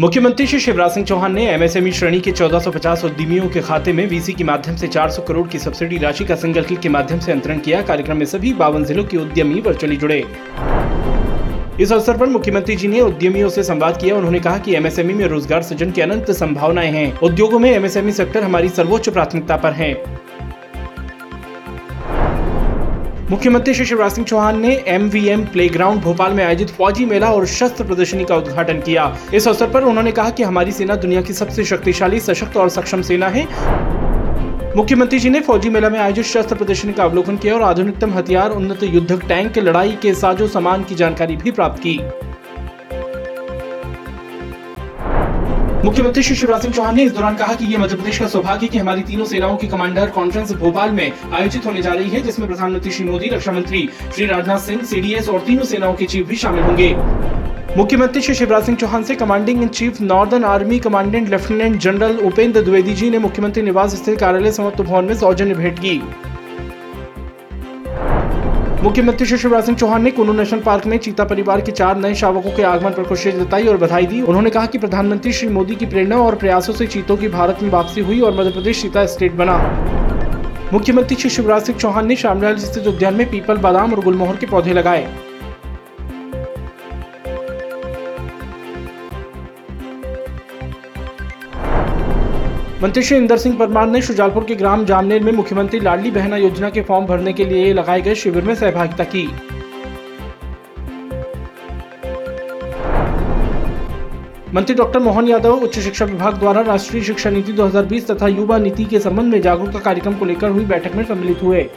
मुख्यमंत्री श्री शिवराज सिंह चौहान ने एमएसएमई श्रेणी के 1450 उद्यमियों के खाते में वीसी के माध्यम से 400 करोड़ की सब्सिडी राशि का सिंगल क्लिक के माध्यम से अंतरण किया। कार्यक्रम में सभी बावन जिलों के उद्यमी वर्चुअली जुड़े। इस अवसर पर मुख्यमंत्री जी ने उद्यमियों से संवाद किया। उन्होंने कहा कि एमएसएमई में रोज़गार सृजन की अनंत संभावनाएँ हैं। उद्योगों में एमएसएमई सेक्टर हमारी सर्वोच्च प्राथमिकता पर है। मुख्यमंत्री श्री शिवराज सिंह चौहान ने M V M playground Bhopal में आयोजित फौजी मेला और शस्त्र प्रदर्शनी का उद्घाटन किया। इस अवसर पर उन्होंने कहा कि हमारी सेना दुनिया की सबसे शक्तिशाली, सशक्त और सक्षम सेना है। मुख्यमंत्री जी ने फौजी मेला में आयोजित शस्त्र प्रदर्शनी का अवलोकन किया और आधुनिकतम हथियार, उन्नत युद्धक टैंक के लड़ाई के साजो सामान की जानकारी भी प्राप्त की। मुख्यमंत्री श्री शिवराज सिंह चौहान ने इस दौरान कहा कि ये मध्य प्रदेश का सौभाग्य कि हमारी तीनों सेनाओं की कमांडर कॉन्फ्रेंस भोपाल में आयोजित होने जा रही है, जिसमें प्रधानमंत्री श्री मोदी रक्षा मंत्री श्री राजनाथ सिंह, सीडीएस और तीनों सेनाओं के चीफ भी शामिल होंगे। मुख्यमंत्री श्री शिवराज सिंह चौहान से commanding in chief northern army commandant lieutenant general Upendra Dwivedi ji ने मुख्यमंत्री निवास स्थित कार्यालय समत्व भवन में सौजन्य भेंट की। मुख्यमंत्री श्री शिवराज सिंह चौहान ने कुल्लू नेशनल पार्क में चीता परिवार के चार नए शावकों के आगमन पर खुशी जताई और बधाई दी। उन्होंने कहा कि प्रधानमंत्री श्री मोदी की प्रेरणा और प्रयासों से चीतों की भारत में वापसी हुई और मध्य प्रदेश चीता स्टेट बना। मुख्यमंत्री श्री शिवराज सिंह चौहान ने शामलाल स्थित उद्यान में पीपल बादाम और गुलमोहर के पौधे लगाए। मंत्री श्री इंदर सिंह परमार ने शुजालपुर के ग्राम जामनेर में मुख्यमंत्री लाडली बहना योजना के फॉर्म भरने के लिए लगाए गए शिविर में सहभागिता की। मंत्री डॉक्टर मोहन यादव उच्च शिक्षा विभाग द्वारा राष्ट्रीय शिक्षा नीति 2020 तथा युवा नीति के संबंध में जागरूकता कार्यक्रम को लेकर हुई बैठक में सम्मिलित हुए।